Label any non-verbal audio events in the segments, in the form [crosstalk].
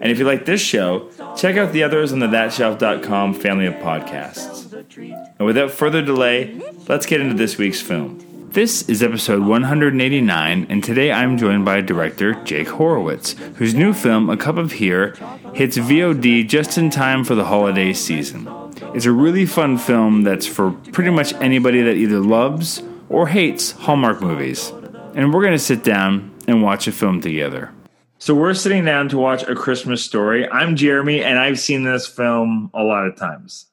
And if you like this show, check out the others on the thatshelf.com family of podcasts. And without further delay, let's get into this week's film. This is episode 189, and today I'm joined by director Jake Horowitz, whose new film, A Cup of Cheer, hits VOD just in time for the holiday season. It's a really fun film that's for pretty much anybody that either loves or hates Hallmark movies. And we're going to sit down and watch a film together. So we're sitting down to watch A Christmas Story. I'm Jeremy, and I've seen this film a lot of times.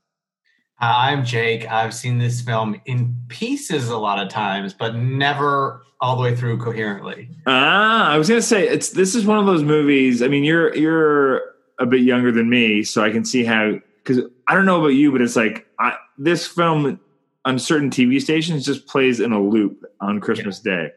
Uh, I'm Jake. I've seen this film in pieces a lot of times, but never all the way through coherently. Ah, I was gonna say it's this is one of those movies. I mean, you're you're a bit younger than me, so I can see how because I don't know about you, but it's like I, this film on certain TV stations just plays in a loop on Christmas yeah. Day.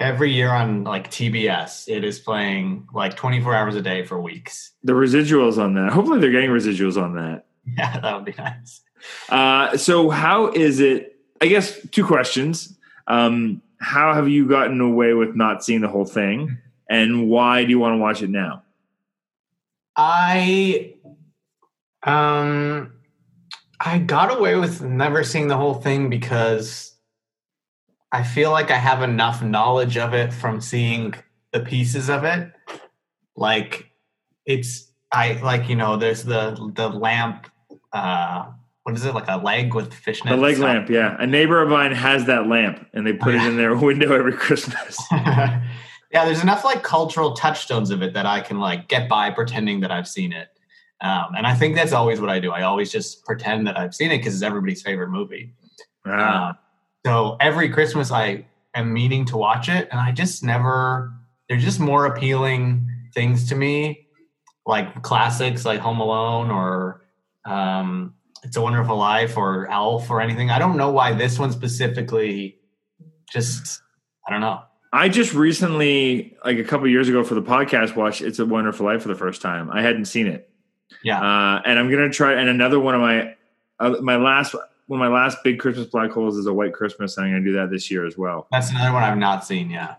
Every year on like TBS, it is playing like 24 hours a day for weeks. The residuals on that. Hopefully, they're getting residuals on that. [laughs] Yeah, that would be nice. Uh, so, how is it? I guess two questions. Um, how have you gotten away with not seeing the whole thing, and why do you want to watch it now? I, um, I got away with never seeing the whole thing because I feel like I have enough knowledge of it from seeing the pieces of it. Like it's I like you know there's the the lamp uh what is it like a leg with fishnet? A leg stuff? lamp, yeah. A neighbor of mine has that lamp, and they put it in their [laughs] window every Christmas. [laughs] yeah, there's enough like cultural touchstones of it that I can like get by pretending that I've seen it, um, and I think that's always what I do. I always just pretend that I've seen it because it's everybody's favorite movie. Ah. Uh, so every Christmas I am meaning to watch it, and I just never. There's just more appealing things to me, like classics like Home Alone or. Um, it's a Wonderful Life or Elf or anything. I don't know why this one specifically. Just I don't know. I just recently, like a couple years ago, for the podcast, watched "It's a Wonderful Life" for the first time. I hadn't seen it. Yeah, uh, and I'm gonna try. And another one of my uh, my last one of my last big Christmas black holes is a White Christmas, and I'm gonna do that this year as well. That's another one I've not seen. Yeah,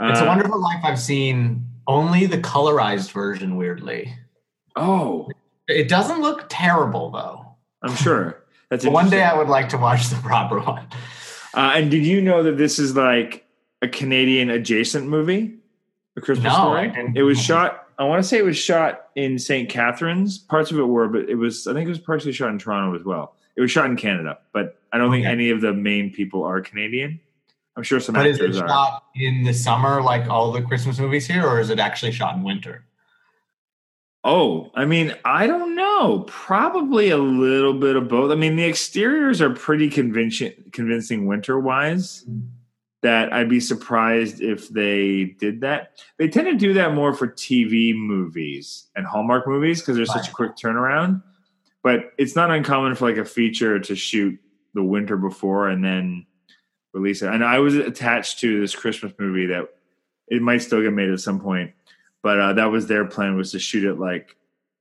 uh, "It's a Wonderful Life." I've seen only the colorized version. Weirdly. Oh, it doesn't look terrible though. I'm sure. That's [laughs] one day I would like to watch the proper one. Uh, and did you know that this is like a Canadian adjacent movie? A Christmas no, story. It was shot. I want to say it was shot in St. Catharines. Parts of it were, but it was. I think it was partially shot in Toronto as well. It was shot in Canada, but I don't okay. think any of the main people are Canadian. I'm sure some but actors is it are. shot in the summer like all the Christmas movies here, or is it actually shot in winter? Oh, I mean, I don't know. Probably a little bit of both. I mean, the exteriors are pretty convincing, convincing winter wise. Mm-hmm. That I'd be surprised if they did that. They tend to do that more for TV movies and Hallmark movies because there's such a quick turnaround. But it's not uncommon for like a feature to shoot the winter before and then release it. And I was attached to this Christmas movie that it might still get made at some point but uh, that was their plan was to shoot it like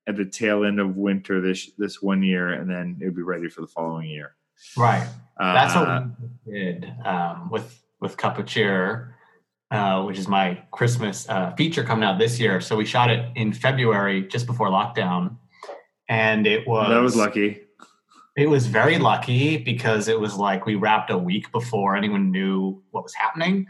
at the tail end of winter this this one year, and then it would be ready for the following year. Right. Uh, That's what we did um, with with Cup of Cheer, uh, which is my Christmas uh, feature coming out this year. So we shot it in February, just before lockdown, and it was that was lucky. It was very lucky because it was like we wrapped a week before anyone knew what was happening.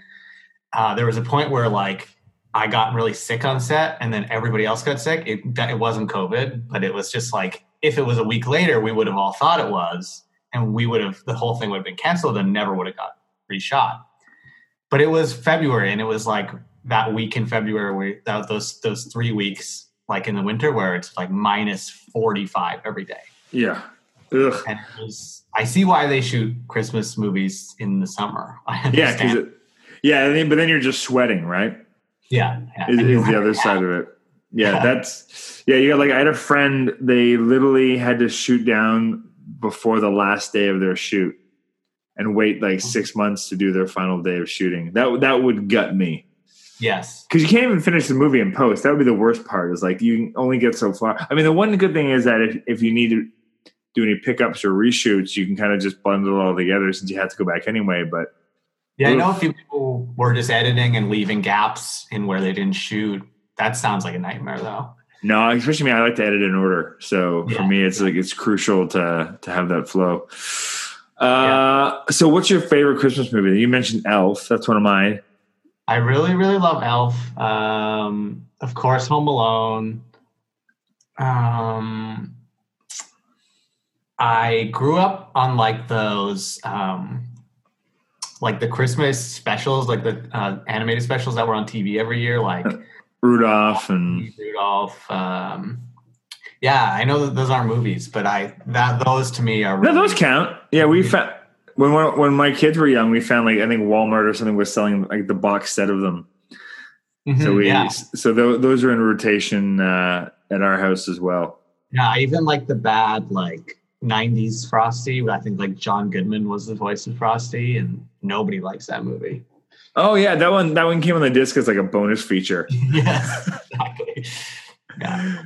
Uh, there was a point where like I got really sick on set and then everybody else got sick. It, it wasn't COVID, but it was just like, if it was a week later, we would have all thought it was, and we would have, the whole thing would have been canceled and never would have got reshot. but it was February, and it was like that week in February, where that, those those three weeks, like in the winter, where it's like minus forty five every day. Yeah. Ugh. And was, I see why they shoot Christmas movies in the summer. [laughs] I Yeah, because it, yeah, but then you're just sweating, right? yeah, yeah. Is, is the other hat. side of it. Yeah, Yeah. that's yeah. You got like I had a friend. They literally had to shoot down before the last day of their shoot, and wait like six months to do their final day of shooting. That that would gut me Yes. because you can't even finish the movie in post. That would be the worst part. Is like you only get so far. I mean, the one good thing is that if if you need to do any pickups or reshoots, you can kind of just bundle it all together since you have to go back anyway. But Yeah, I know a few people were just editing and leaving gaps in where they didn't shoot. That sounds like a nightmare, though. No, especially me. I like to edit in order. So for me, it's like it's crucial to to have that flow. Uh, so what's your favorite Christmas movie? You mentioned Elf. That's one of mine. I really, really love Elf. Um, of course, Home Alone. Um, I grew up on like those, um, like the Christmas specials, like the uh, animated specials that were on TV every year, like [laughs] Rudolph and Rudolph. Um, yeah, I know that those aren't movies, but I that those to me are no, those count. Yeah, we found when when when my kids were young, we found like I think Walmart or something was selling like the box set of them. Mhm, So we yeah. so tho- those are in rotation uh, at our house as well. Yeah, I even like the bad like '90s Frosty. I think like John Goodman was the voice of Frosty, and nobody likes that movie. Oh yeah, that one that one came on the disc as like a bonus feature. [laughs] yes, [laughs] exactly. Yeah,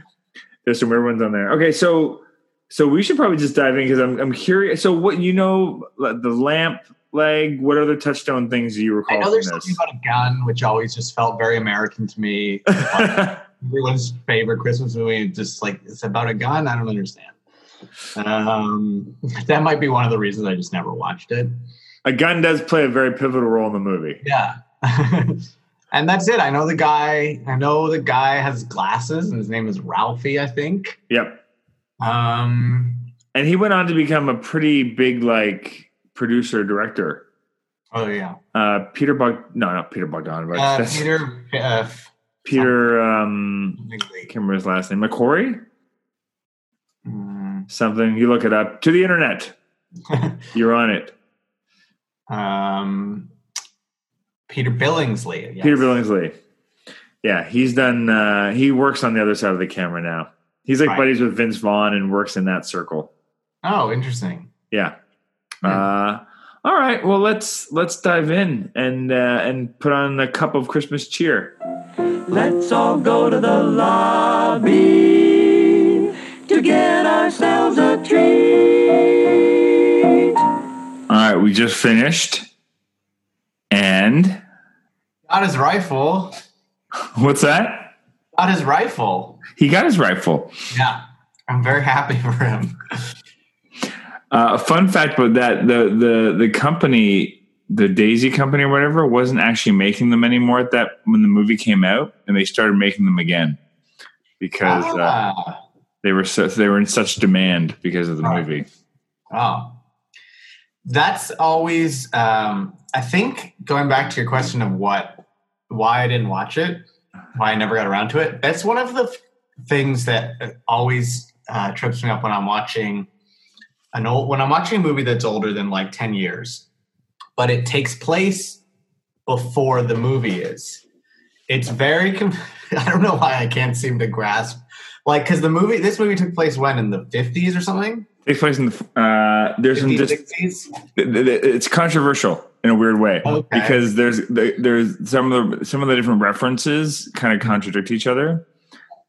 There's some weird ones on there. Okay, so so we should probably just dive in because I'm I'm curious. So what you know the lamp leg? What other touchstone things do you recall? I know there's something about a gun, which always just felt very American to me. [laughs] Everyone's favorite Christmas movie, just like it's about a gun. I don't understand. Um, that might be one of the reasons I just never watched it. a gun does play a very pivotal role in the movie. Yeah. [laughs] and that's it. I know the guy. I know the guy has glasses, and his name is Ralphie. I think. Yep. Um. And he went on to become a pretty big like producer director. Oh yeah. Uh, Peter Bog no not Peter Bogdanovich. Uh, Peter. Uh, Peter um I can't remember his last name. McCory? Mm, Something. You look it up. To the internet. [laughs] You're on it. um. Peter Billingsley. yes. Peter Billingsley. Yeah, he's done. Uh, he works on the other side of the camera now. He's like Right. buddies with Vince Vaughn and works in that circle. Oh, interesting. Yeah. Hmm. Uh, all right. Well, let's let's dive in and uh, and put on a cup of Christmas cheer. Let's all go to the lobby to get ourselves a treat. All right, we just finished. And Got his rifle. [laughs] what's that? Got his rifle. He got his rifle. Yeah, I'm very happy for him. Uh, fun fact about that: the the the company, the Daisy Company or whatever, wasn't actually making them anymore at that when the movie came out, and they started making them again because uh, Ah, they were so, they were in such demand because of the movie. oh, that's always. Um, I think going back to your question of what, why I didn't watch it, why I never got around to it. That's one of the things that always uh, trips me up when I'm watching an old when I'm watching a movie that's older than like ten years, but it takes place before the movie is. It's very. [laughs] I don't know why I can't seem to grasp. Like, because the movie, this movie took place when in the 50s or something? Takes place in the uh, there's some 50s, just 60s? it's controversial in a weird way Okay. because there's there's some of the some of the different references kind of contradict each other.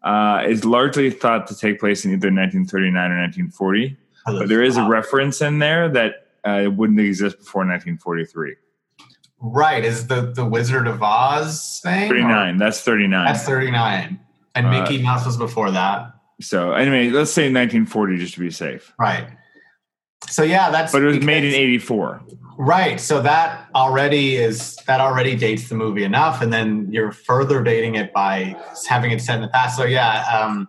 Uh, it's largely thought to take place in either 1939 or 1940, but there is a reference in there that uh, wouldn't exist before 1943. Right. Is the, the Wizard of Oz thing? or- 39, that's 39. That's 39. And Uh, Mickey Mouse was before that. so anyway, let's say 1940 just to be safe. Right. So, yeah, that's. But it was made in 84. Right. So that already is that already dates the movie enough, and then you're further dating it by having it set in the past. So yeah, um,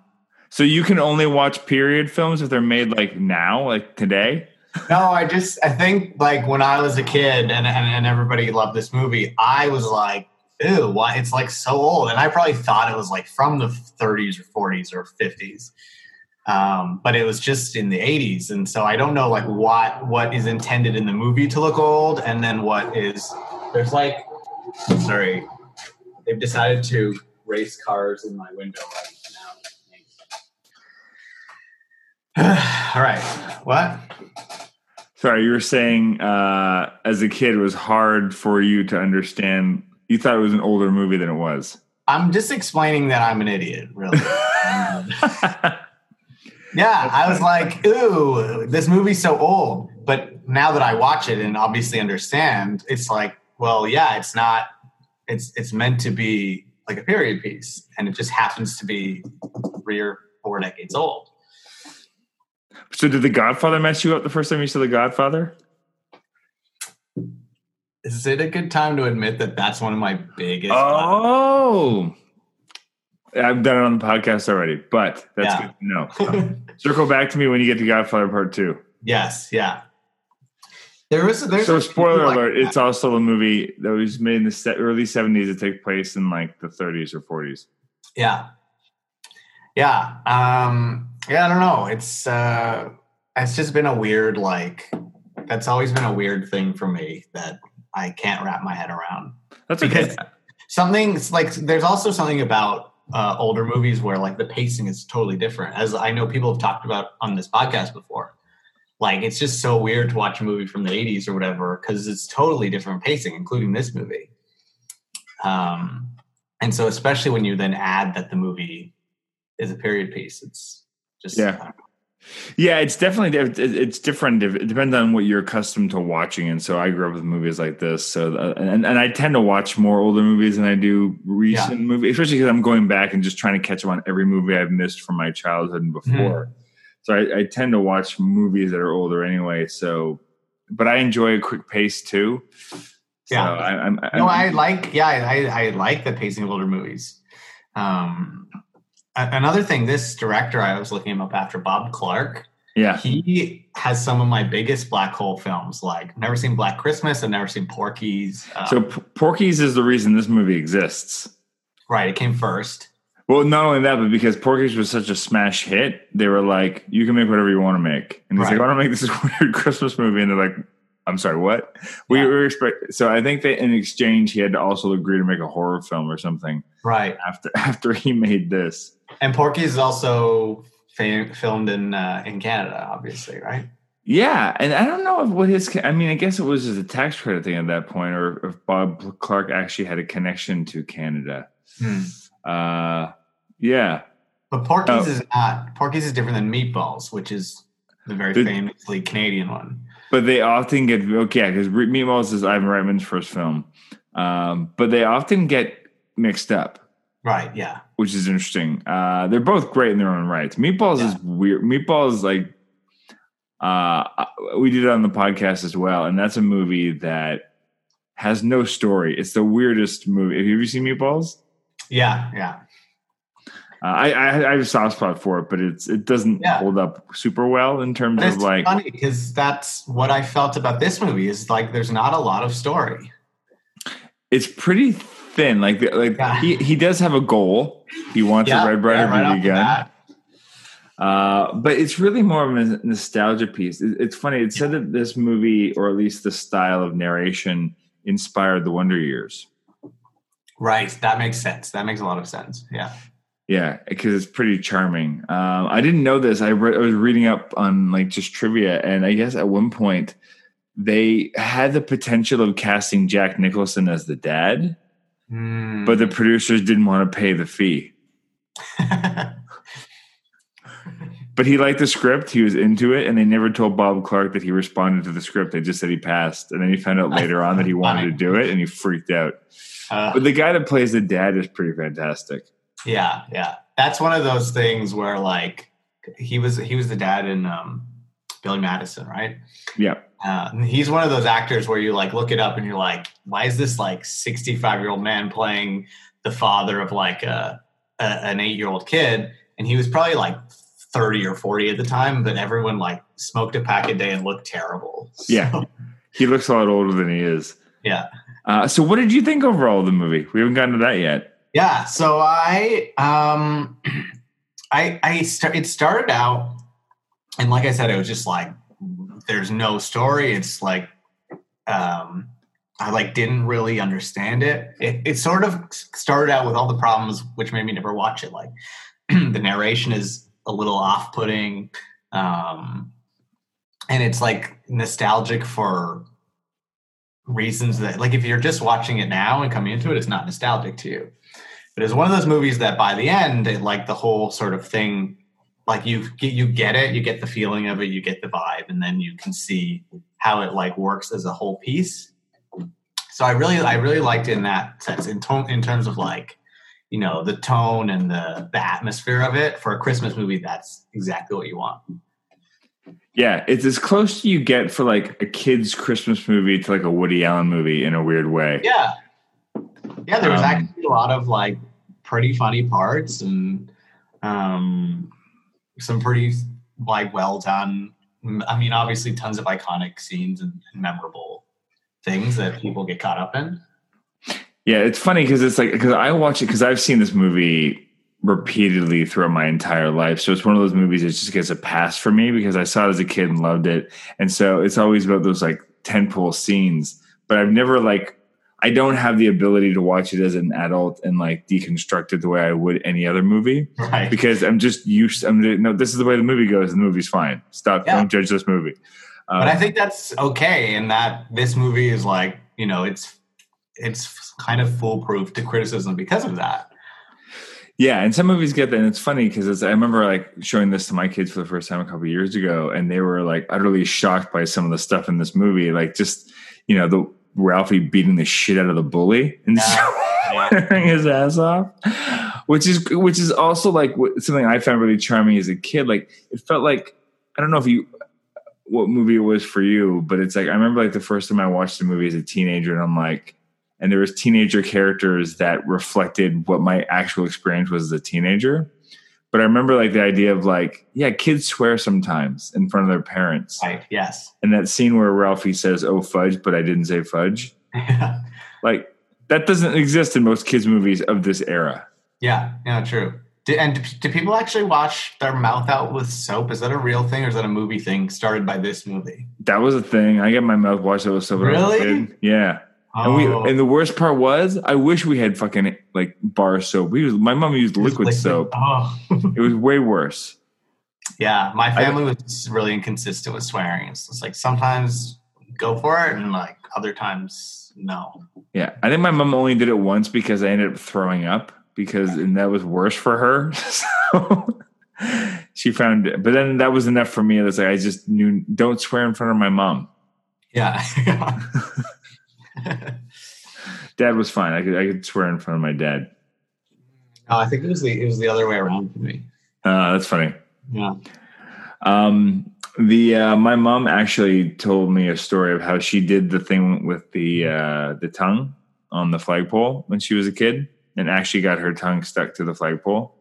So you can only watch period films if they're made like now, like today. no, I just I think like when I was a kid and, and and everybody loved this movie, I was like, ew, why it's like so old. And I probably thought it was like from the 30s or 40s or 50s. Um, but it was just in the 80s. And so I don't know like what what is intended in the movie to look old and then what is there's like sorry. They've decided to race cars in my window right now. [sighs] All right. What? Sorry, you were saying uh, as a kid it was hard for you to understand. You thought it was an older movie than it was. I'm just explaining that I'm an idiot, really. [laughs] yeah, I was like, ooh, this movie's so old. But now that I watch it and obviously understand, it's like, well, yeah, it's not. It's it's meant to be like a period piece, and it just happens to be three or four decades old. So, did The Godfather mess you up the first time you saw The Godfather? Is it a good time to admit that that's one of my biggest? Oh, I've done it on the podcast already, but that's Yeah. good to know. [laughs] Circle back to me when you get to Godfather Part Two. yes, yeah. There was there's So, spoiler like alert: that. it's also a movie that was made in the early '70s. It takes place in like the 30s or 40s. Yeah. Yeah. Um, yeah, I don't know. It's uh it's just been a weird like that's always been a weird thing for me that I can't wrap my head around. That's okay. Because something it's like there's also something about uh, older movies where like the pacing is totally different. As I know people have talked about on this podcast before. Like it's just so weird to watch a movie from the 80s or whatever because it's totally different pacing, including this movie. Um, and so especially when you then add that the movie is a period piece, it's just Yeah. Yeah, it's definitely it's different. It depends on what you're accustomed to watching, and so I grew up with movies like this. So, uh, and and I tend to watch more older movies than I do recent movies, especially because I'm going back and just trying to catch up on every movie I've missed from my childhood and before. So I, I tend to watch movies that are older anyway. So, but I enjoy a quick pace too. So Yeah. I, I'm, I'm, No, I like yeah, I, I like the pacing of older movies. Um, another thing, this director, I was looking him up after Bob Clark. yeah. He has some of my biggest black hole films. Like, never seen Black Christmas. I've never seen Porky's. Um, So P- Porky's is the reason this movie exists. right, it came first. Well, not only that, but because Porky's was such a smash hit, they were like, "You can make whatever you want to make." And he's Right. like, "I want to make this [laughs] weird Christmas movie," and they're like, "I'm sorry, what?" We Yeah. were expect. So I think that in exchange, he had to also agree to make a horror film or something Right, after [laughs] after he made this. and Porky's is also fa- filmed in uh, in Canada, obviously. Right. Yeah, and I don't know if what his. I mean, I guess it was just a tax credit thing at that point, or if Bob Clark actually had a connection to Canada. Hmm. Uh, yeah, But Porky's Oh. is not. Porky's is different than Meatballs, which is the very The- famously Canadian one. But they often get okay because Meatballs is Ivan Reitman's first film, um, but they often get mixed up, Right. Yeah. which is interesting. Uh, they're both great in their own rights. Meatballs is weird. Meatballs is like uh, we did it on the podcast as well, and that's a movie that has no story. It's the weirdest movie. Have you ever seen Meatballs? Yeah. Yeah. Uh, I, I I have a soft spot for it, but it's it doesn't Yeah. hold up super well in terms But of like funny because that's what I felt about this movie. Is like there's not a lot of story. it's pretty thin. Like like Yeah. he he does have a goal. He wants a Red Ryder yeah, right off BB the gun. bat. Uh, but it's really more of a nostalgia piece. It- it's funny. It said that this movie, or at least the style of narration, inspired the Wonder Years. Right. That makes sense. That makes a lot of sense. Yeah. Yeah, because it's pretty charming. Um, I didn't know this. I, re- I was reading up on like just trivia, and I guess at one point they had the potential of casting Jack Nicholson as the dad, Hmm. but the producers didn't want to pay the fee. [laughs] But he liked the script. He was into it, and they never told Bob Clark that he responded to the script. They just said he passed, and then he found out later on that he wanted to do it, and he freaked out. Uh, But the guy that plays the dad is pretty fantastic. Yeah. Yeah. That's one of those things where like he was he was the dad in um, Billy Madison, right? Yeah, Uh, he's one of those actors where you like look it up and you're like, why is this like 65 year old man playing the father of like a, a an eight year old kid? And he was probably like 30 or 40 at the time, but everyone like smoked a pack a day and looked terrible. Yeah. He looks a lot older than he is. yeah. Uh, so, what did you think overall of the movie? We haven't gotten to that yet. Yeah. So I, um, [clears throat] I, I, start, it started out, and like I said, it was just like, there's no story. It's like, um, I like didn't really understand it. It, it sort of started out with all the problems, which made me never watch it. Like [clears throat] the narration is a little off-putting, um, and it's like nostalgic for reasons that, like, if you're just watching it now and coming into it, it's not nostalgic to you. But it's one of those movies that by the end, it, like the whole sort of thing, like you you get it, you get the feeling of it, you get the vibe, and then you can see how it like works as a whole piece. So I really I really liked it in that sense in tone in terms of like you know the tone and the the atmosphere of it for a Christmas movie. That's exactly what you want. Yeah, it's as close to you get for like a kid's Christmas movie to like a Woody Allen movie in a weird way. Yeah, yeah. There was Um, actually a lot of like pretty funny parts and um, some pretty like well done. I mean, obviously, tons of iconic scenes and, and memorable things that people get caught up in. Yeah, it's funny because it's like because I watch it because I've seen this movie repeatedly throughout my entire life. So it's one of those movies that just gets a pass for me because I saw it as a kid and loved it. And so it's always about those like tentpole scenes. But I've never like I don't have the ability to watch it as an adult and like deconstruct it the way I would any other movie Right. because I'm just used. I'm no. This is the way the movie goes. and The movie's fine. Stop. Yeah. Don't judge this movie. Um, but I think that's okay in that this movie is like you know it's it's kind of foolproof to criticism because of that. Yeah, and some movies get that, and it's funny because I remember like showing this to my kids for the first time a couple of years ago, and they were like utterly shocked by some of the stuff in this movie, like just you know the Ralphie beating the shit out of the bully and Yeah. [laughs] his ass off, which is which is also like something I found really charming as a kid. Like it felt like I don't know if you what movie it was for you, but it's like I remember like the first time I watched the movie as a teenager, and I'm like and there was teenager characters that reflected what my actual experience was as a teenager but i remember like the idea of like yeah kids swear sometimes in front of their parents Right? Yes. and that scene where ralphie says oh fudge but i didn't say fudge [laughs] like that doesn't exist in most kids movies of this era yeah. Yeah. True. Do, and do, people actually wash their mouth out with soap? Is that a real thing, or is that a movie thing started by this movie? that was a thing i get my mouth washed out with soap when I was a Really? kid. Yeah and Oh. we and the worst part was i wish we had fucking like bar soap we used, my mom used liquid soap Oh. it was way worse yeah, my family was really inconsistent with swearing. It's just like sometimes go for it, and like other times no. Yeah, I think my mom only did it once because I ended up throwing up because and that was worse for her. [laughs] So she found it, but then that was enough for me. That's like I just knew don't swear in front of my mom. Yeah. [laughs] [laughs] [laughs] Dad was fine. I could I could swear in front of my dad. No, I think it was the it was the other way around for me. Uh, that's funny. Yeah. Um, the uh, my mom actually told me a story of how she did the thing with the uh, the tongue on the flagpole when she was a kid, and actually got her tongue stuck to the flagpole.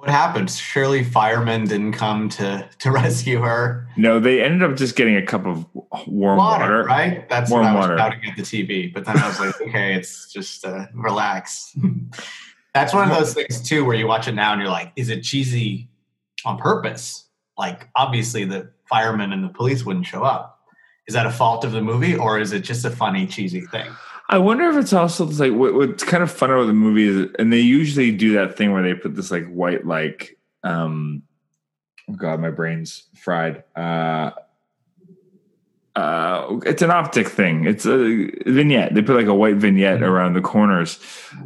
What happened? Surely firemen didn't come to to [laughs] rescue her. No, they ended up just getting a cup of warm Water, water. right? That's Warm what I was water. shouting at the TV. But then I was like, okay, it's just uh, relax. [laughs] That's one of those things too, where you watch it now and you're like, is it cheesy on purpose? Like, obviously, the firemen and the police wouldn't show up. Is that a fault of the movie, or is it just a funny, cheesy thing? I wonder if it's also like what, what's kind of fun about the movie is, and they usually do that thing where they put this like white like, um, oh god, my brain's fried. Uh, uh, it's an optic thing. It's a vignette. They put like a white vignette around the corners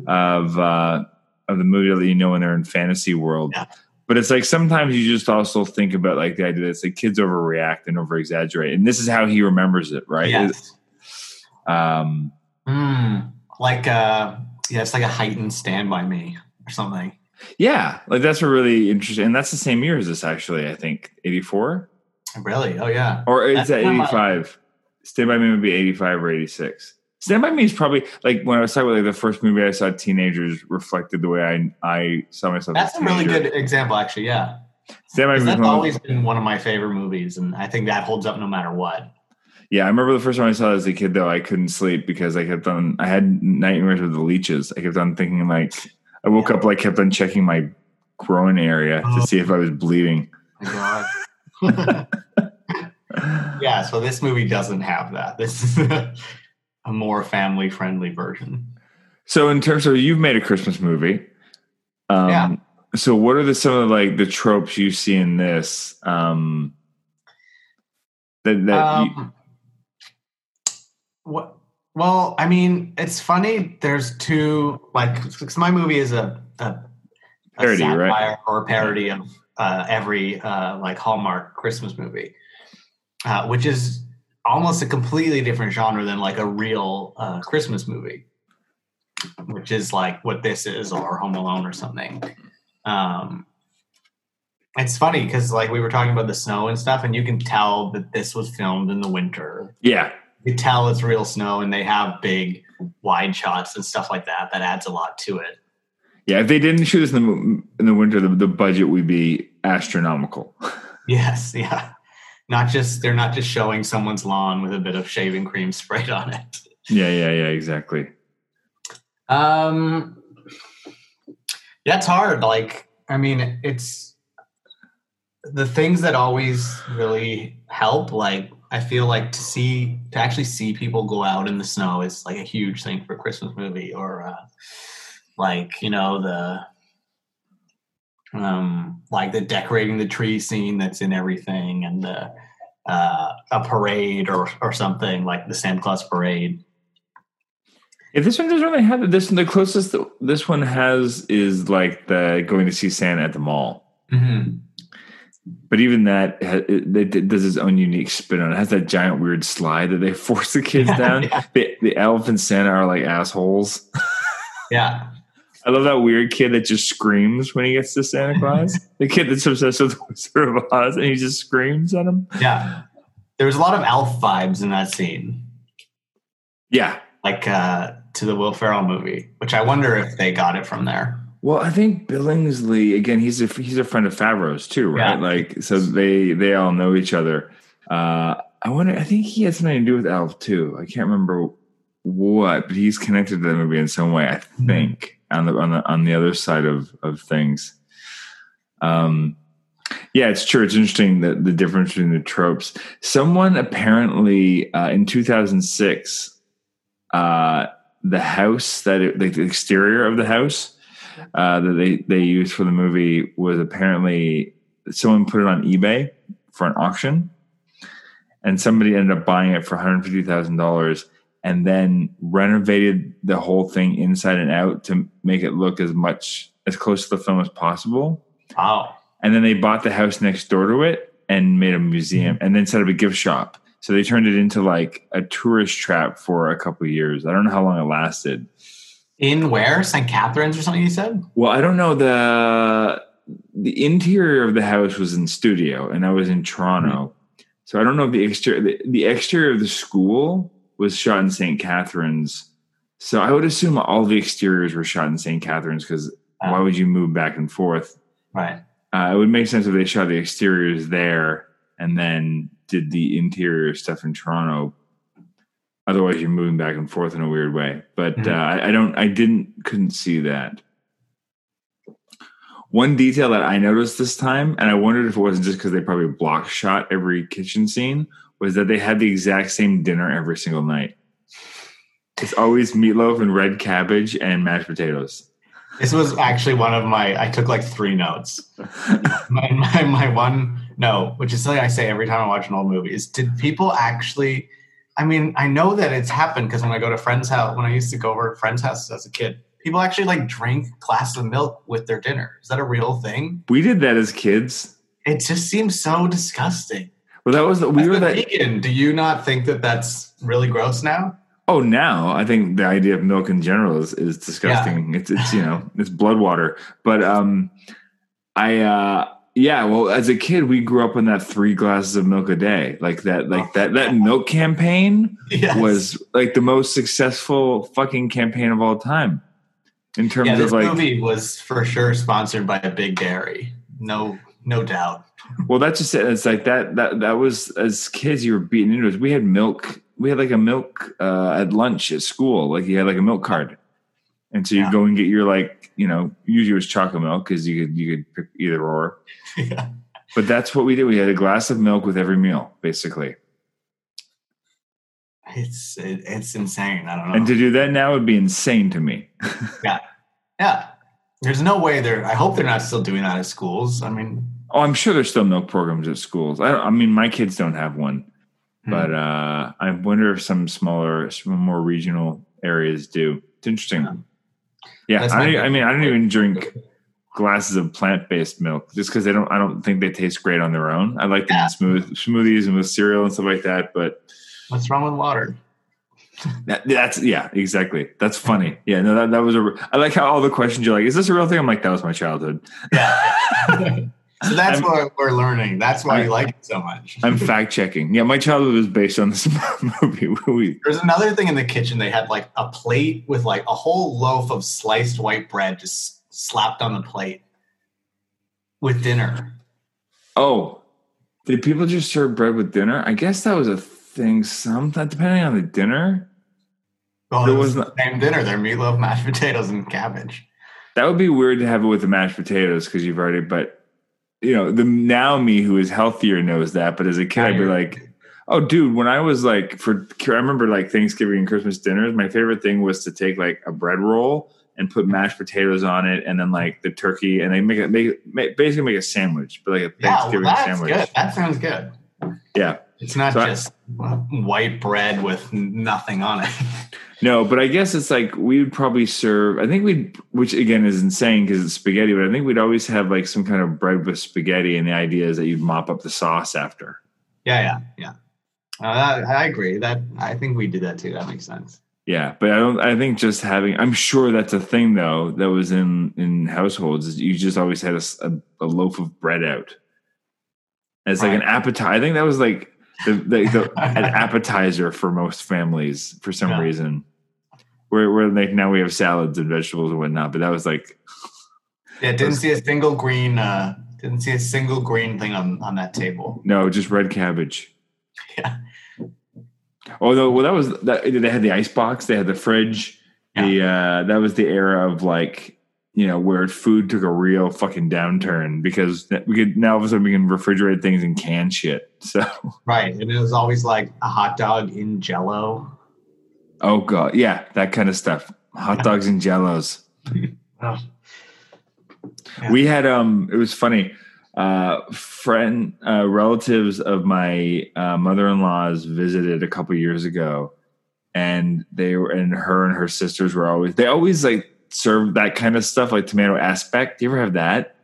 of uh, of the movie that you know when they're in fantasy world. Yeah. But it's like sometimes you just also think about like the idea that it's like kids overreact and over exaggerate, and this is how he remembers it, right? Yes. Um, Mm, like, uh, yeah, it's like a heightened Stand by Me or something. Yeah, like that's a really interesting, and that's the same year as this actually. I think eighty four, Really? Oh, yeah. or it's That's at not eighty five. Stand by Me would be eighty five or eighty six. Stand by Me is probably like when I was talking about like the first movie I saw teenagers reflected the way I I saw myself. That's a really good example, actually. Yeah, Stand by Me. that's always been one of my favorite movies, and I think that holds up no matter what. Yeah, I remember the first time I saw it as a kid though, I couldn't sleep because I kept on I had nightmares with the leeches. I kept on thinking like I woke up like kept on checking my groin area to Oh. see if I was bleeding. My God. [laughs] yeah, so this movie doesn't have that. [laughs] This is a, a more family friendly version. So in terms of you've made a Christmas movie. Um Yeah. so what are the some of the, like the tropes you see in this? Um that, that you, Um, what? Well, I mean, it's funny. There's two like 'cause my movie is a, a, a Parody, right? satire or a parody of uh, every uh, like Hallmark Christmas movie, uh, which is almost a completely different genre than like a real uh, Christmas movie, which is like what this is or Home Alone or something. Um, it's funny because like we were talking about the snow and stuff, and you can tell that this was filmed in the winter. yeah. You tell it's real snow, and they have big wide shots and stuff like that. That adds a lot to it. Yeah, if they didn't shoot this in the in the winter, the, the budget would be astronomical. [laughs] Yes, yeah. Not just they're not just showing someone's lawn with a bit of shaving cream [laughs] sprayed on it. yeah, yeah, yeah, exactly. Um, yeah, it's hard. Like, I mean, it's the things that always really help. Like, I feel like to see to actually see people go out in the snow is like a huge thing for a Christmas movie, or uh, like you know the um like the decorating the tree scene that's in everything, and the uh, a parade or or something like the Santa Claus parade. Yeah, this one doesn't really have it. This the closest that this one has is like the going to see Santa at the mall. Mm-hmm. But even that, it, it, does its own unique spin on it. It has that giant weird slide that they [laughs] force the kids Yeah, down. yeah. The, the elf and Santa are like assholes. [laughs] Yeah, I love that weird kid that just screams when he gets to Santa [laughs] Claus. the kid that's obsessed with the Wizard of Oz and he just screams at him. Yeah. There was a lot of elf vibes in that scene, Yeah. like uh, to the Will Ferrell movie, which I wonder if they got it from there. Well, I think Billingsley again. He's a he's a friend of Favreau's too, right? Yeah. Like, so they they all know each other. Uh, I wonder. I think he had something to do with Elf too. I can't remember what, but he's connected to the movie in some way. I think on the on the on the other side of of things. Um, yeah, it's true. It's interesting that the difference between the tropes. Someone apparently uh, in 2006, uh, the house that it, like the exterior of the house uh, that they they used for the movie was apparently someone put it on eBay for an auction, and somebody ended up buying it for one hundred fifty thousand dollars, and then renovated the whole thing inside and out to make it look as much as close to the film as possible. Wow. And then they bought the house next door to it and made a museum, and then set up a gift shop. So they turned it into like a tourist trap for a couple of years. I don't know how long it lasted. In where? St. Catharines or something you said? Well, I don't know the the interior of the house was in studio, and I was in Toronto, so I don't know if the exterior the, the exterior of the school was shot in St. Catharines. So I would assume all the exteriors were shot in St. Catharines because why would you move back and forth? Right. Uh, it would make sense if they shot the exteriors there and then did the interior stuff in Toronto. Otherwise, you're moving back and forth in a weird way. But Mhm. uh, I, I don't, I didn't, couldn't see that. One detail that I noticed this time, and I wondered if it wasn't just because they probably block shot every kitchen scene, was that they had the exact same dinner every single night. It's always meatloaf and red cabbage and mashed potatoes. This was actually one of my, I took like three notes. [laughs] my, my, my one note, which is something I say every time I watch an old movie, is did people actually, I mean, I know that it's happened because when I go to friends' house, when I used to go over to friends' houses as a kid, people actually like drink glasses of milk with their dinner. Is that a real thing? We did that as kids. It just seems so disgusting. Well, that was the, we As were that. vegan, do you not think that that's really gross now? Oh, now I think the idea of milk in general is, is disgusting. It's it's you know it's blood water. But um, I uh, yeah, well, as a kid, we grew up on that three glasses of milk a day, like that, like that, that milk campaign Yes. was like the most successful fucking campaign of all time in terms yeah, this of like. movie was for sure sponsored by a big dairy. No, no doubt. Well, that's just it. It's like that. That that was as kids, you were beaten into it. We had milk. We had like a milk uh, at lunch at school. Like you had like a milk card, and so you Yeah. go and get your like you know usually it was chocolate milk because you could you could pick either or. [laughs] yeah. But that's what we did. We had a glass of milk with every meal, basically. It's it, it's insane. I don't know. And to do that now would be insane to me. [laughs] yeah. Yeah. There's no way they're. I hope they're not still doing that at schools. I mean, Oh, I'm sure there's still milk programs at schools. I, don't, I mean, my kids don't have one, Hmm. but uh, I wonder if some smaller, some more regional areas do. It's interesting. Yeah, That's I, I mean, I don't even drink glasses of plant-based milk just because they don't. I don't think they taste great on their own. I like them Yeah. in smooth smoothies and with cereal and stuff like that. But what's wrong with water? [laughs] that, that's yeah, exactly. That's funny. Yeah, no, that that was a. I like how all the questions you're like, "Is this a real thing?" I'm like, "That was my childhood." Yeah. [laughs] so that's I'm- what we're learning. That's why I- you like it so much. I'm fact checking. Yeah, my childhood was based on this [laughs] movie. We- There's another thing in the kitchen. They had like a plate with like a whole loaf of sliced white bread just slapped on the plate with dinner. Oh, did people just serve bread with dinner? I guess that was a thing. Some depending on the dinner, Well, There it was was the same dinner. Their meatloaf, mashed potatoes, and cabbage. that would be weird to have it with the mashed potatoes because you've already. But you know, the now me who is healthier knows that. But as a kid, I'd be like, "Oh, dude!" When I was like, for I remember like Thanksgiving and Christmas dinners, my favorite thing was to take like a bread roll and put mm-hmm. mashed potatoes on it, and then like the turkey, and they make it make, make basically make a sandwich, but like a Yeah, well, Thanksgiving sandwich. good. That sounds good. Yeah. It's not So I- just white bread with nothing on it. [laughs] No, but I guess it's like we would probably serve. I think we'd, which again is insane because it's spaghetti, but I think we'd always have like some kind of bread with spaghetti, and the idea is that you'd mop up the sauce after. yeah, yeah, yeah. Uh, I, I agree. That I think we did that too. That makes sense. Yeah, but I don't. I think just having. I'm sure that's a thing though that was in in households. is You just always had a a loaf of bread out as like an appetizer. I think that was like the, the, the an appetizer for most families for some Yeah. reason. Where where like now we have salads and vegetables and whatnot, but that was like [laughs] Yeah, didn't see a single green. Uh, didn't see a single green thing on on that table. No, just red cabbage. [laughs] Yeah. No, well that was that they had the ice box, they had the fridge. The uh that was the era of like, you know, where food took a real fucking downturn because we could now all of a sudden we can refrigerate things and can shit. [laughs] So Right, and it was always like a hot dog in Jello. Oh god, yeah, that kind of stuff. Hot dogs and jellos. Yeah. We had um it was funny. Uh friend uh relatives of my uh mother-in-law's visited a couple years ago and they were and her and her sisters were always they always like serve that kind of stuff like tomato aspic. Do you ever have that?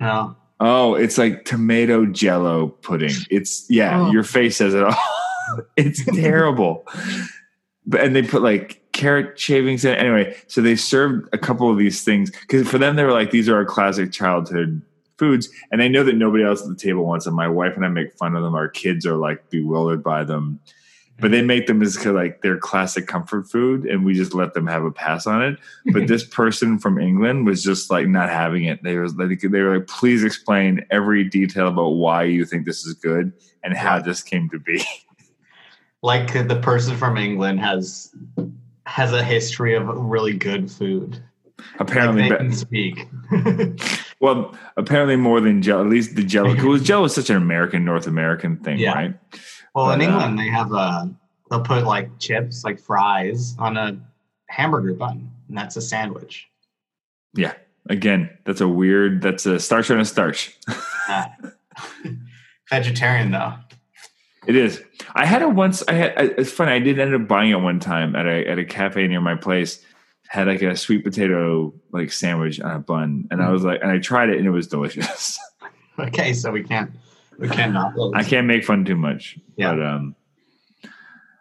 No, Oh, it's like tomato jello pudding. It's yeah, Oh. your face says it all. [laughs] it's terrible. But and they put like carrot shavings in it. Anyway, so they served a couple of these things because for them they were like, these are our classic childhood foods. And I know that nobody else at the table wants them. My wife and I make fun of them. Our kids are like bewildered by them. But they make them as kind of like their classic comfort food, and we just let them have a pass on it. But [laughs] this person from England was just like not having it. They was like they were like, please explain every detail about why you think this is good and how this came to be. [laughs] like the person from England has has a history of really good food. Like apparently, they can speak. [laughs] well, apparently more than Jello. At least the Jello, [laughs] because Jello is such an American, North American thing, Yeah. right? well, in But, uh, England, they have a they'll put like chips, like fries, on a hamburger bun, and that's a sandwich. Yeah. Again, that's a weird. That's a starch on a starch. Ah. [laughs] Vegetarian though. It is. I had it once. I had. It's funny. I did end up buying it one time at a at a cafe near my place. Had like a sweet potato like sandwich on a bun, and I was like, and I tried it, and it was delicious. [laughs] Okay, so we can't we can't not those. I can't make fun too much. Yeah. But um.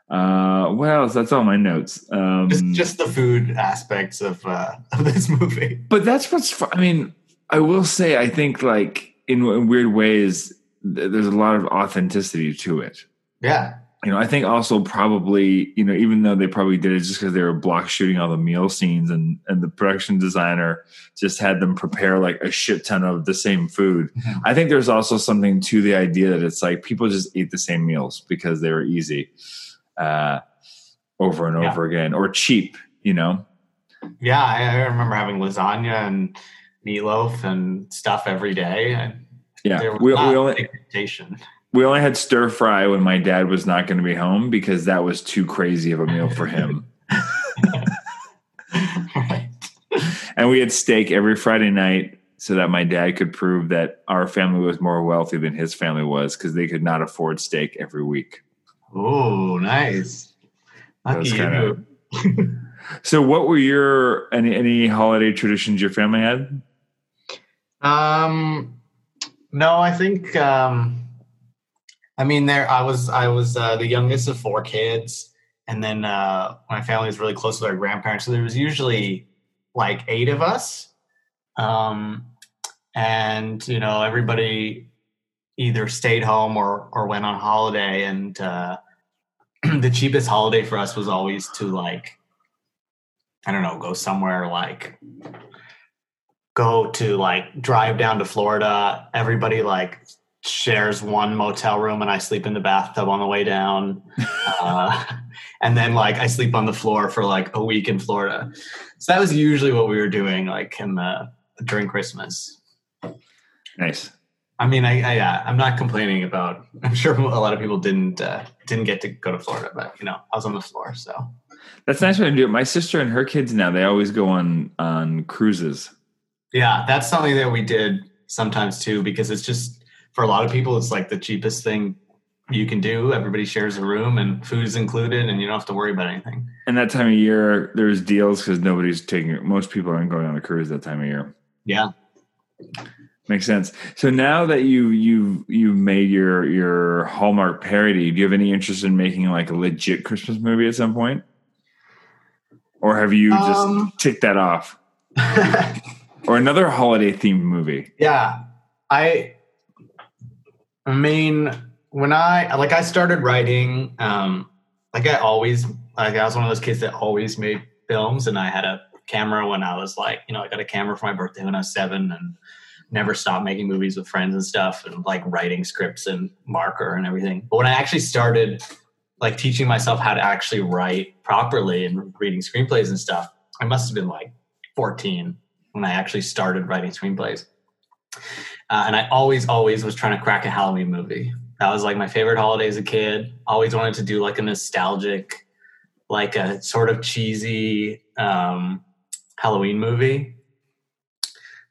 Uh. What else? That's all my notes. Um. just just the food aspects of uh, [laughs] of this movie. but that's what's. I mean, I will say. I think like in, in weird ways, there's a lot of authenticity to it. Yeah. You know, I think also probably, you know, even though they probably did it just because they were block shooting all the meal scenes and and the production designer just had them prepare like a shit ton of the same food. Mhm. [laughs] I think there's also something to the idea that it's like people just ate the same meals because they were easy uh over and Yeah. over again or cheap, you know. Yeah, I, I remember having lasagna and meatloaf and stuff every day. And Yeah. We, we only we only had stir fry when my dad was not going to be home because that was too crazy of a meal for him. right. [laughs] [laughs] and we had steak every Friday night so that my dad could prove that our family was more wealthy than his family was because they could not afford steak every week. Oh, nice. Lucky kinda- you. [laughs] So, what were your any any holiday traditions your family had? Um, no, I think. Um, I mean, there. I was. I was uh, the youngest of four kids, and then uh, my family was really close with our grandparents. So there was usually like eight of us, um, and you know, everybody either stayed home or or went on holiday. And uh, [clears throat] the cheapest holiday for us was always to like, I don't know, go somewhere like go to like drive down to Florida. Everybody like shares one motel room and I sleep in the bathtub on the way down. [laughs] uh, and then like I sleep on the floor for like a week in Florida. So that was usually what we were doing like in the during Christmas. Nice. I mean, I, I yeah, I'm not complaining about. [laughs] I'm sure a lot of people didn't uh, didn't get to go to Florida, but you know, I was on the floor, so That's nice way to do it. My sister and her kids now they always go on on cruises. Yeah, that's something that we did sometimes too, because it's just for a lot of people, it's like the cheapest thing you can do. Everybody shares a room and food's included, and you don't have to worry about anything. And that time of year, there's deals because nobody's taking. Most people aren't going on a cruise that time of year. Yeah. Makes sense. So now that you you you've made your your Hallmark parody, do you have any interest in making like a legit Christmas movie at some point, or have you just Um. ticked that off, [laughs] or another holiday themed movie? yeah, I. I mean, when I like, I started writing. Um, like I always, like I was one of those kids that always made films, and I had a camera when I was like, you know, I got a camera for my birthday when I was seven, and never stopped making movies with friends and stuff and like writing scripts and marker and everything. But when I actually started like teaching myself how to actually write properly and reading screenplays and stuff, I must have been like 14 when I actually started writing screenplays. Uh, and I always, always was trying to crack a Halloween movie. That was like my favorite holiday as a kid. Always wanted to do like a nostalgic, like a sort of cheesy um, Halloween movie.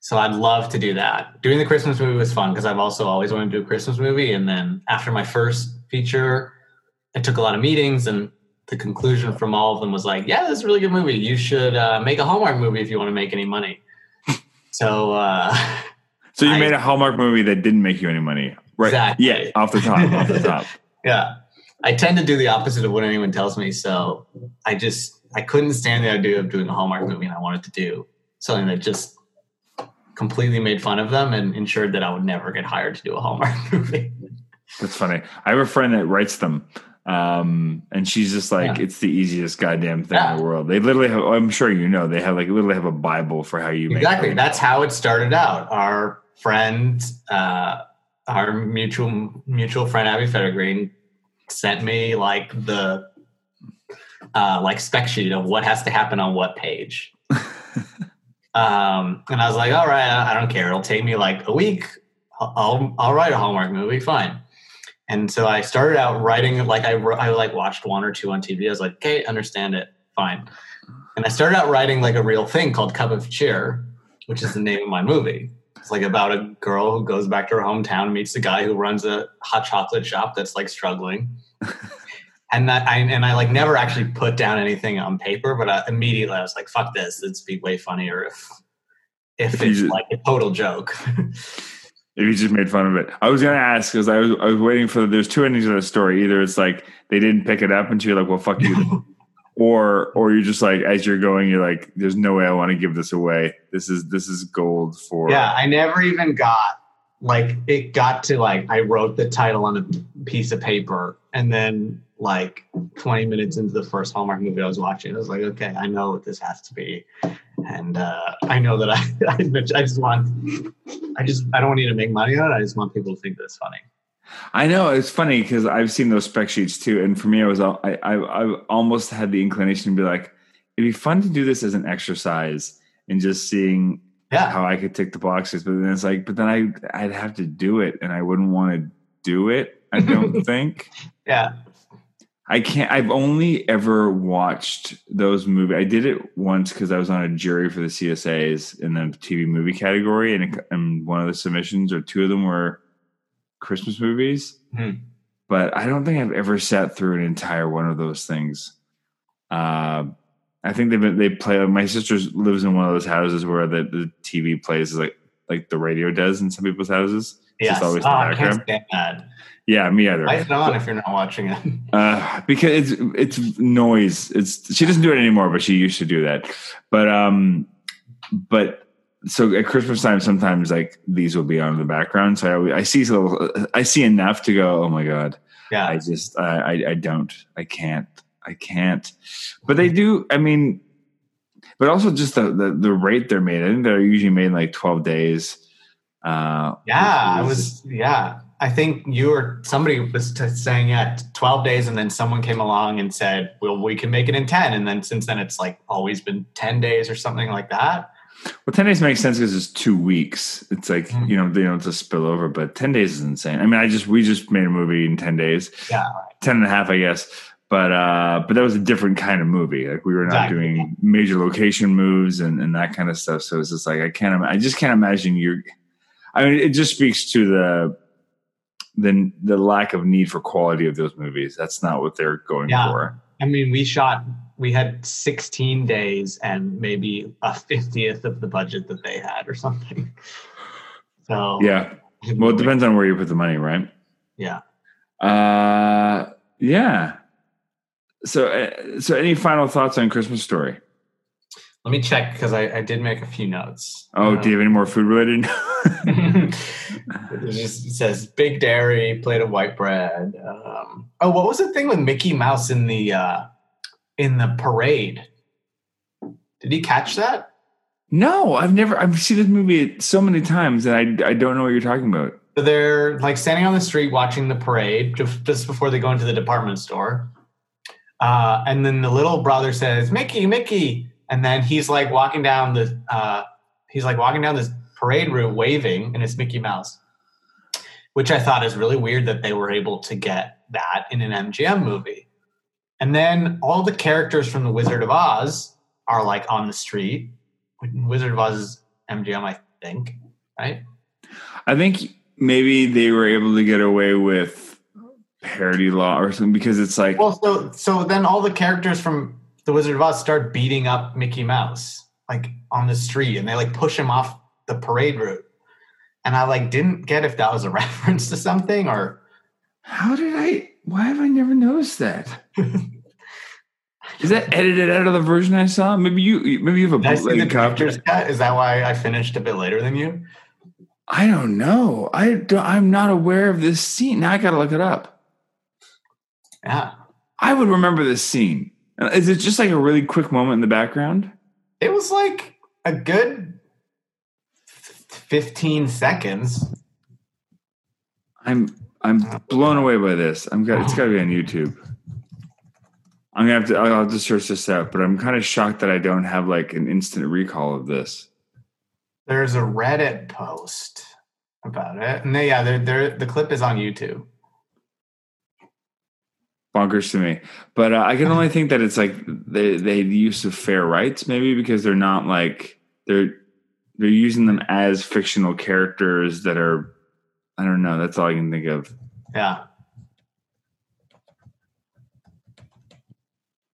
So I'd love to do that. Doing the Christmas movie was fun because I've also always wanted to do a Christmas movie. And then after my first feature, I took a lot of meetings, and the conclusion from all of them was like, "Yeah, this is a really good movie. You should uh, make a Hallmark movie if you want to make any money." So uh, [laughs] So you I- made a Hallmark movie that didn't make you any money, right? Exactly. Yeah, off the top, off the top. [laughs] yeah, I tend to do the opposite of what anyone tells me. So I just I couldn't stand the idea of doing a Hallmark movie, and I wanted to do something that just completely made fun of them and ensured that I would never get hired to do a Hallmark [laughs] movie. That's funny. I have a friend that writes them. Um, and she's just like, Yeah. it's the easiest goddamn thing Yeah. in the world. They literally have, I'm sure you know, they have like literally have a Bible for how you make exactly them. that's how it started out our friend uh our mutual mutual friend abby fettergreen sent me like the uh like spec sheet of what has to happen on what page [laughs] um and i was like all right i don't care it'll take me like a week i'll i'll, I'll write a hallmark movie fine and so i started out writing like i i like watched one or two on tv i was like okay understand it fine and i started out writing like a real thing called cup of cheer which is the name of my movie. It's like about a girl who goes back to her hometown meets a guy who runs a hot chocolate shop that's like struggling. [laughs] and that I and I like never actually put down anything on paper, but I, immediately I was like, "Fuck this! It'd be way funnier if if it's like a total joke." [laughs] If you just made fun of it. I was gonna ask because I was I was waiting for there's two endings of the story. Either it's like they didn't pick it up and you're like, well fuck you. or or you're just like as you're going, you're like, there's no way I want to give this away. This is this is gold for yeah, I never even got like it got to like I wrote the title on a piece of paper, and then like 20 minutes into the first Hallmark movie I was watching, I was like, okay, I know what this has to be, and uh, I know that I [laughs] I just want I just I don't need to make money on it. I just want people to think that it's funny. I know it's funny because I've seen those spec sheets too, and for me, I was I, I I almost had the inclination to be like, it'd be fun to do this as an exercise and just seeing Yeah. how I could tick the boxes. But then it's like, but then I I'd have to do it, and I wouldn't want to do it. I don't [laughs] think Yeah. I can't. I've only ever watched those movies. I did it once because I was on a jury for the CSAs in the TV movie category, and, it, and one of the submissions or two of them were Christmas movies. Hmm. But I don't think I've ever sat through an entire one of those things. Uh, I think they've been, they play. My sister lives in one of those houses where the, the TV plays like like the radio does in some people's houses. It's Yes. just always Oh, the I can't stand that. Yeah, me either. Why is it on if you're not watching it? [laughs] Uh, because it's it's noise. It's she doesn't do it anymore, but she used to do that. But um, but so at Christmas time, sometimes like these will be on in the background. So I, I see a little, I see enough to go. Oh my god! Yeah. I just I, I I don't I can't I can't. But they do. I mean, but also just the the, the rate they're made. I think they're usually made in like twelve days. Uh, Yeah, I was. Yeah, I think you or somebody was t- saying yeah, twelve days, and then someone came along and said, "Well, we can make it in 10. And then since then, it's like always been ten days or something like that. Well, ten days makes sense because it's two weeks. It's like Mhm. you know they don't just spill over, but ten days is insane. I mean, I just we just made a movie in ten days, Yeah, 10 and a half, I guess. But uh, but that was a different kind of movie. Like we were not Exactly. doing major location moves and, and that kind of stuff. So it's just like I can't. ima- I just can't imagine you're. I mean, it just speaks to the the the lack of need for quality of those movies. That's not what they're going Yeah. for. I mean, we shot. We had sixteen days and maybe a fiftieth of the budget that they had, or something. [laughs] So Yeah. Well, it depends on where you put the money, right? Yeah. Uh, yeah. So, uh, so any final thoughts on Christmas Story? Let me check because I, I did make a few notes. Oh, Uh, do you have any more food related? [laughs] [laughs] it just says big dairy, plate of white bread. Um, oh, what was the thing with Mickey Mouse in the uh, in the parade? Did he catch that? no, I've never. I've seen this movie so many times, and I I don't know what you're talking about. So they're like standing on the street watching the parade just, just before they go into the department store. Uh, and then the little brother says, Mickey, Mickey. And then he's like walking down the uh, he's like walking down this parade route waving, and it's Mickey Mouse. Which I thought is really weird that they were able to get that in an MGM movie. And then all the characters from the Wizard of Oz are like on the street. Wizard of Oz is MGM, I think, right? I think maybe they were able to get away with parody law or something because it's like Well, so so then all the characters from the Wizard of Oz start beating up Mickey Mouse like on the street, and they like push him off the parade route. And I like didn't get if that was a [laughs] reference to something or how did I? Why have I never noticed that? [laughs] Is that edited out of the version I saw? Maybe you maybe you have a did I see the bootleg copy. Is that why I finished a bit later than you? I don't know. I don't, I'm not aware of this scene. Now I got to look it up. Yeah, I would remember this scene. Is it just like a really quick moment in the background? it was like a good fifteen seconds. I'm I'm blown away by this. I'm got it's got to be on YouTube. I'm gonna have to. I'll have to search this out. But I'm kind of shocked that I don't have like an instant recall of this. There's a Reddit post about it, and they, yeah, they're, they're, the clip is on YouTube. Bonkers to me. But uh, I can only think that it's like they they use of fair rights, maybe because they're not like they're they're using them as fictional characters that are. I don't know. That's all I can think of. Yeah.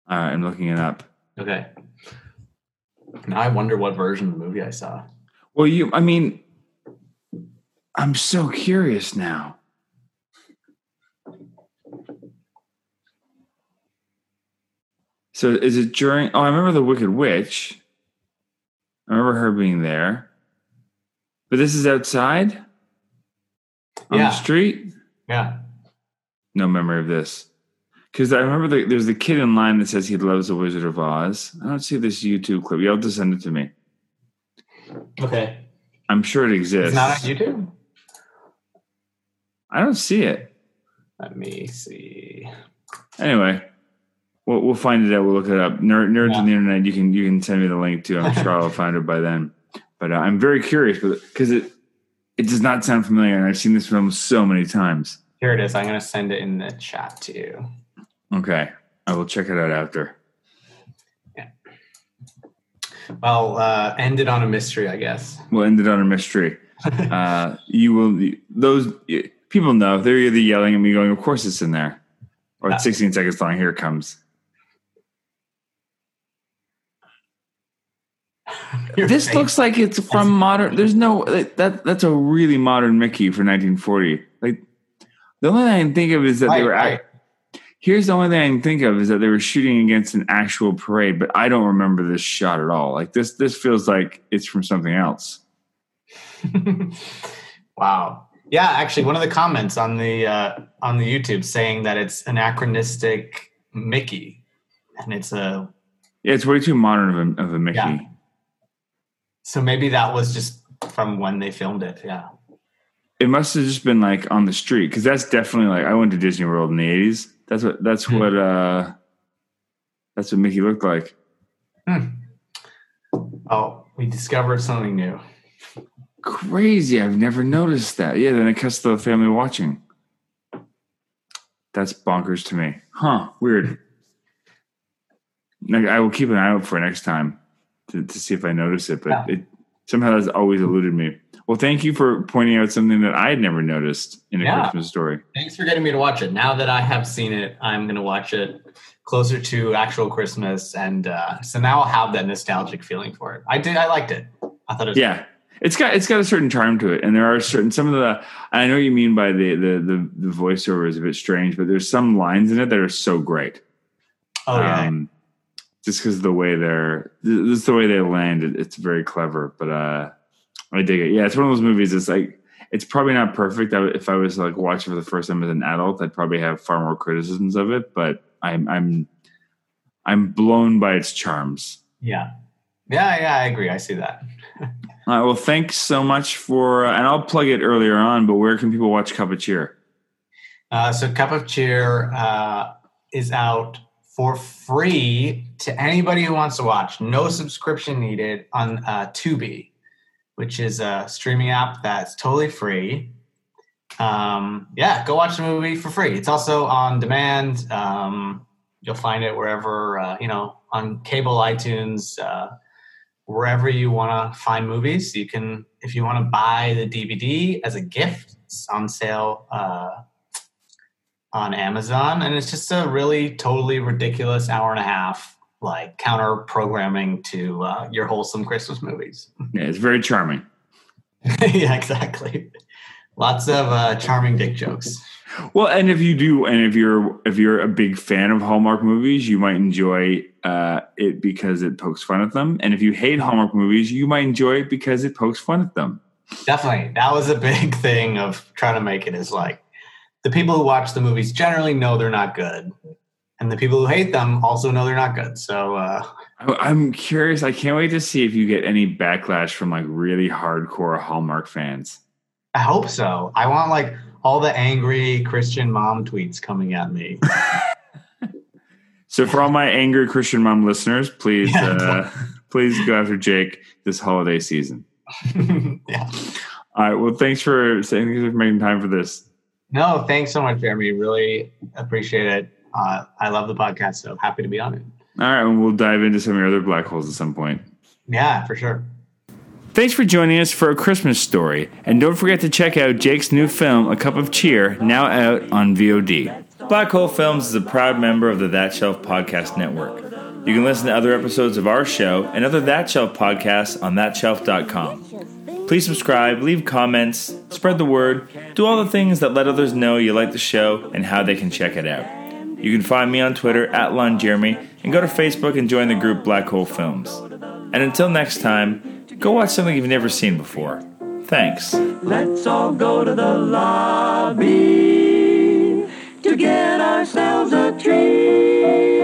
Uh, I'm looking it up. Okay. Now I wonder what version of the movie I saw. Well, you. I mean, I'm so curious now. So is it during? Oh, I remember the Wicked Witch. I remember her being there. But this is outside. on Yeah. the street. Yeah. No memory of this. Because I remember the, there's the kid in line that says he loves the Wizard of Oz. I don't see this YouTube clip. You'll have to send it to me. Okay. I'm sure it exists. It's not on YouTube. I don't see it. Let me see. Anyway, we'll, we'll find it out. We'll look it up. Nerd, nerds Yeah. on the internet. You can you can send me the link too. I'm sure [laughs] I'll find it by then. But uh, I'm very curious because it it does not sound familiar, and I've seen this film so many times. Here it is. I'm going to send it in the chat to you. Okay, I will check it out after. Yeah. Well, uh, ended on a mystery, I guess. We'll end it on a mystery. [laughs] uh, you will those people know they're either yelling at me, going, "Of course it's in there," or it's 16 seconds long. Here it comes. [laughs] This face. looks like it's from modern. There's no that. That's a really modern Mickey for 1940. Like the only thing I can think of is that they were. right. Here's the only thing I can think of is that they were shooting against an actual parade, but I don't remember this shot at all. Like this, this feels like it's from something else. [laughs] wow. Yeah, actually, one of the comments on the uh, on the YouTube saying that it's anachronistic Mickey, and it's a Yeah, it's way too modern of a, of a Mickey. Yeah. So maybe that was just from when they filmed it. Yeah. It must have just been like on the street because that's definitely like I went to Disney World in the 80s. That's what that's Hmm. what uh that's what Mickey looked like. Oh, we discovered something new. Crazy. I've never noticed that. Yeah, then it cuts the family watching. That's bonkers to me. Huh. Weird. I will keep an eye out for next time to, to see if I notice it, but Yeah. it somehow has always eluded me. Well, thank you for pointing out something that I had never noticed in a Yeah. Christmas story. Thanks for getting me to watch it. Now that I have seen it, I'm going to watch it closer to actual Christmas, and uh, so now I'll have that nostalgic feeling for it. I did. I liked it. I thought it was Yeah. It's got it's got a certain charm to it, and there are certain some of the I know what you mean by the the the, the voiceover is a bit strange, but there's some lines in it that are so great. Oh yeah. um, just because the way they're this the way they land it, it's very clever but uh i dig it yeah it's one of those movies it's like it's probably not perfect I, if i was like watching for the first time as an adult i'd probably have far more criticisms of it but i'm i'm i'm blown by its charms yeah. Yeah. Yeah. I agree. I see that. [laughs] all right well thanks so much for and i'll plug it earlier on but where can people watch cup of cheer Uh, so Cup of Cheer uh, is out for free to anybody who wants to watch. No subscription needed on uh, Tubi, which is a streaming app that's totally free. Um, yeah, go watch the movie for free. It's also on demand. Um, you'll find it wherever uh, you know on cable, iTunes, uh, wherever you want to find movies. You can, if you want to buy the DVD as a gift, it's on sale. Uh, on Amazon, and it's just a really totally ridiculous hour and a half, like counter programming to uh, your wholesome Christmas movies. [laughs] yeah it's very charming [laughs] yeah, exactly. Lots of uh, charming dick jokes. Well, and if you do, and if you're if you're a big fan of Hallmark movies, you might enjoy uh, it because it pokes fun at them. And if you hate Hallmark movies, you might enjoy it because it pokes fun at them. Definitely, that was a big [laughs] thing of trying to make it. Is like the people who watch the movies generally know they're not good, and the people who hate them also know they're not good. So uh, I'm curious. I can't wait to see if you get any backlash from like really hardcore Hallmark fans. I hope so. I want like all the angry Christian mom tweets coming at me. [laughs] So for all my angry Christian mom listeners, please Yeah. uh, please go after Jake this holiday season. [laughs] yeah. All right. Well, thanks for saying thanks for making time for this. No, thanks so much, Jeremy. Really appreciate it. Uh, I love the podcast, so happy to be on it. All right, and we'll dive into some of your other black holes at some point. Yeah, for sure. Thanks for joining us for a Christmas story, and don't forget to check out Jake's new film, A Cup of Cheer, now out on VOD. Black Hole Films is a proud member of the That Shelf Podcast Network. You can listen to other episodes of our show and other That Shelf podcasts on thatshelf.com. Please subscribe, leave comments, spread the word, do all the things that let others know you like the show and how they can check it out. You can find me on Twitter at Lon Jeremy and go to Facebook and join the group Black Hole Films. And until next time, go watch something you've never seen before. Thanks. Let's all go to the lobby to get ourselves a treat.